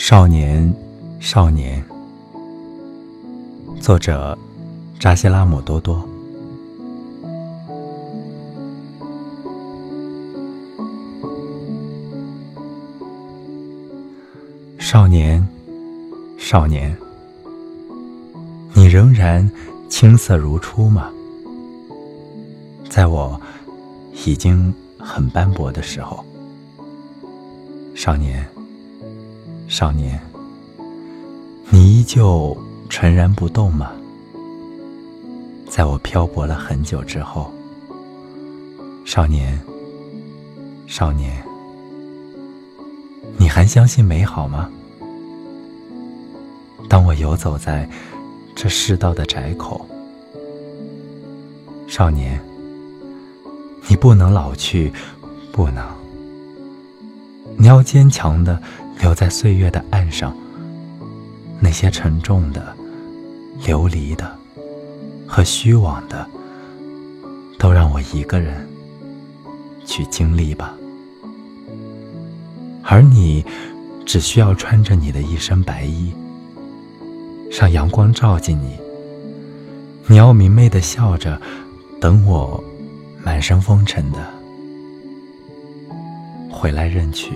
少年，少年。作者：扎西拉姆多多。少年，少年，你仍然青涩如初吗？在我已经很斑驳的时候，少年，少年，你依旧纯然不动吗？在我漂泊了很久之后，少年，少年，你还相信美好吗？当我游走在这世道的窄口，少年，你不能老去，不能，你要坚强的留在岁月的岸上。那些沉重的、流离的和虚妄的，都让我一个人去经历吧。而你，只需要穿着你的一身白衣。让阳光照进你，你要明媚的笑着，等我满身风尘的回来认取。